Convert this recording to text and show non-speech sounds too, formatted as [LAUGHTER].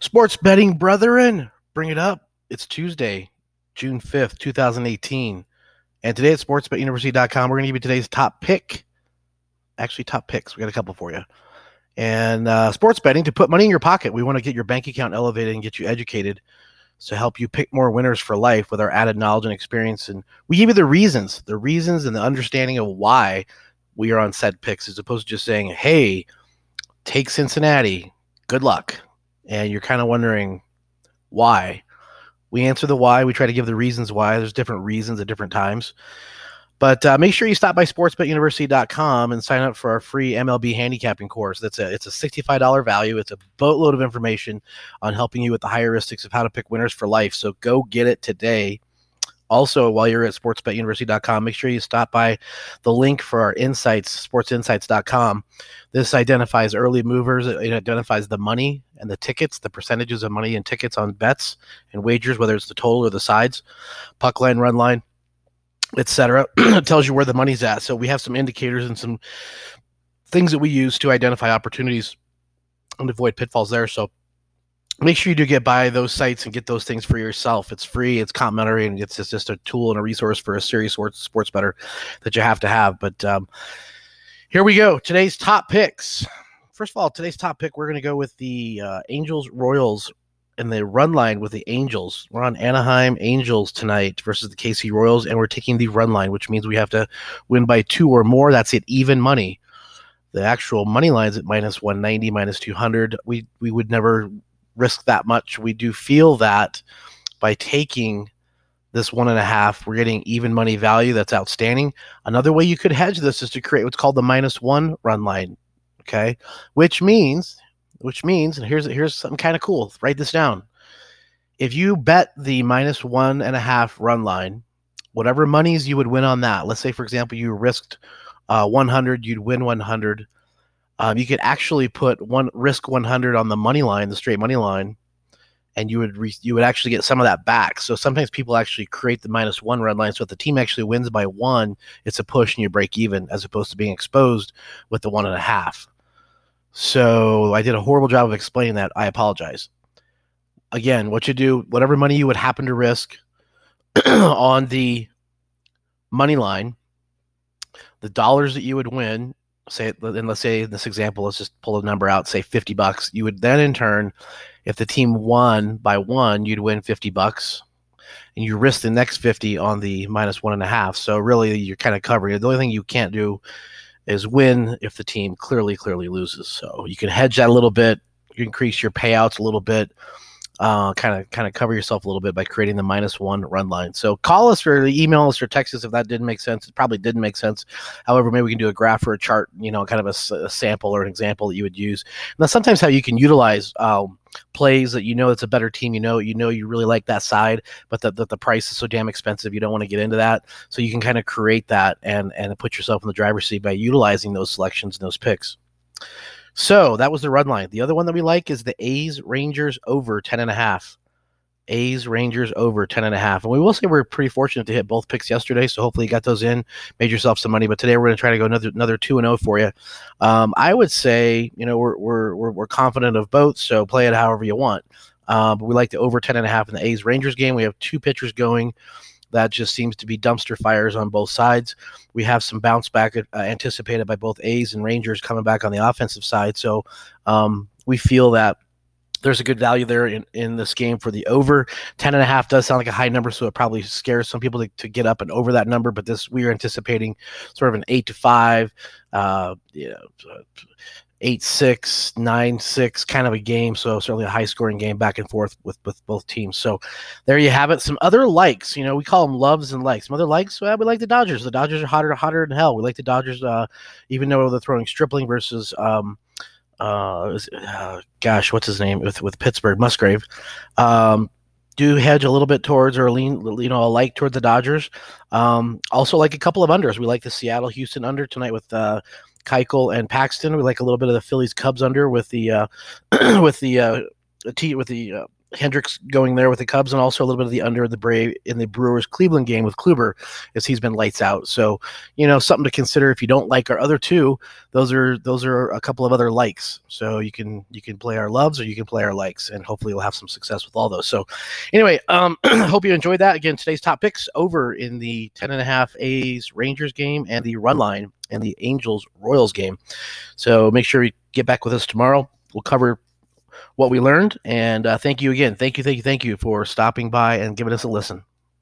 Sports betting brethren, bring it up. It's Tuesday, June 5th, 2018. And today at sportsbetuniversity.com, we're going to give you today's top pick. Actually, top picks. We got a couple for you. And uh, sports betting to put money in your pocket. We want to get your bank account elevated and get you educated to help you pick more winners for life with our added knowledge and experience. And we give you the reasons, the reasons and the understanding of why we are on said picks, as opposed to just saying, hey, take Cincinnati. Good luck and you're kind of wondering why. We answer the why. We try to give the reasons why. There's different reasons at different times. But uh, make sure you stop by sportsbetuniversity.com and sign up for our free MLB handicapping course. That's a it's a $65 value. It's a boatload of information on helping you with the heuristics of how to pick winners for life. So go get it today. Also, while you're at sportsbetuniversity.com, make sure you stop by the link for our insights, sportsinsights.com. This identifies early movers, it identifies the money and the tickets, the percentages of money and tickets on bets and wagers, whether it's the total or the sides, puck line, run line, etc. [CLEARS THROAT] tells you where the money's at. So we have some indicators and some things that we use to identify opportunities and avoid pitfalls there. So make sure you do get by those sites and get those things for yourself. It's free, it's complimentary, and it's just, a tool and a resource for a serious sports, sports better that you have to have. But um, here we go. Today's top picks. First of all, today's top pick, we're going to go with the uh, Angels Royals and the run line with the Angels. We're on Anaheim Angels tonight versus the KC Royals, and we're taking the run line, which means we have to win by two or more. That's it, even money. The actual money lines at minus 190, minus 200. We we would never risk that much. We do feel that by taking this one and a half, we're getting even money value. That's outstanding. Another way you could hedge this is to create what's called the minus one run line. Okay. Which means, which means, and here's here's something kind of cool. Write this down. If you bet the minus one and a half run line, whatever monies you would win on that, let's say for example you risked uh, 100, you'd win 100 um, you could actually put one risk 100 on the money line, the straight money line, and you would re- you would actually get some of that back. So sometimes people actually create the minus one run line. So if the team actually wins by one, it's a push and you break even, as opposed to being exposed with the one and a half. So I did a horrible job of explaining that. I apologize. Again, what you do, whatever money you would happen to risk [CLEARS THROAT] on the money line, the dollars that you would win say and let's say in this example let's just pull a number out say 50 bucks you would then in turn if the team won by one you'd win 50 bucks and you risk the next 50 on the minus one and a half so really you're kind of covering the only thing you can't do is win if the team clearly clearly loses so you can hedge that a little bit you increase your payouts a little bit kind of kind of cover yourself a little bit by creating the minus one run line. So call us or email us or text us if that didn't make sense. It probably didn't make sense. However, maybe we can do a graph or a chart, you know, kind of a, a sample or an example that you would use. Now, sometimes how you can utilize um, plays that you know it's a better team. You know, you know you really like that side, but that the, the price is so damn expensive, you don't want to get into that. So you can kind of create that and and put yourself in the driver's seat by utilizing those selections and those picks. So that was the run line. The other one that we like is the A's Rangers over 10 and a half. A's Rangers over 10 and a half. And we will say we're pretty fortunate to hit both picks yesterday. So hopefully you got those in, made yourself some money. But today we're going to try to go another another 2 and 0 for you. Um, I would say, you know, we're, we're, we're, we're confident of both. So play it however you want. Uh, but we like the over 10 and a half in the A's Rangers game. We have two pitchers going that just seems to be dumpster fires on both sides. We have some bounce back uh, anticipated by both A's and Rangers coming back on the offensive side. So um, we feel that there's a good value there in, in this game for the over. 10 and a half does sound like a high number so it probably scares some people to, to get up and over that number but this we are anticipating sort of an eight to five uh, you know, eight six nine six kind of a game so certainly a high scoring game back and forth with with both teams. So there you have it. Some other likes you know we call them loves and likes. Some other likes well, we like the dodgers. The dodgers are hotter hotter than hell. We like the dodgers uh, even though they're throwing stripling versus um, uh, uh, gosh what's his name with with pittsburgh musgrove um, do hedge a little bit towards or lean, you know, a like toward the Dodgers. Um, also, like a couple of unders. We like the Seattle Houston under tonight with uh, Keuchel and Paxton. We like a little bit of the Phillies Cubs under with the uh, [CLEARS THROAT] with the uh, T with the uh, Hendricks going there with the Cubs, and also a little bit of the under the Brave in the Brewers Cleveland game with Kluber, as he's been lights out. So, you know, something to consider if you don't like our other two. Those are those are a couple of other likes. So you can you can play our loves or you can play our likes, and hopefully we'll have some success with all those. So, anyway, um, [CLEARS THROAT] hope you enjoyed that. Again, today's top picks over in the ten and a half A's Rangers game and the run line and the Angels Royals game. So make sure you get back with us tomorrow. We'll cover what we learned. And uh, thank you again. Thank you, thank you, thank you for stopping by and giving us a listen.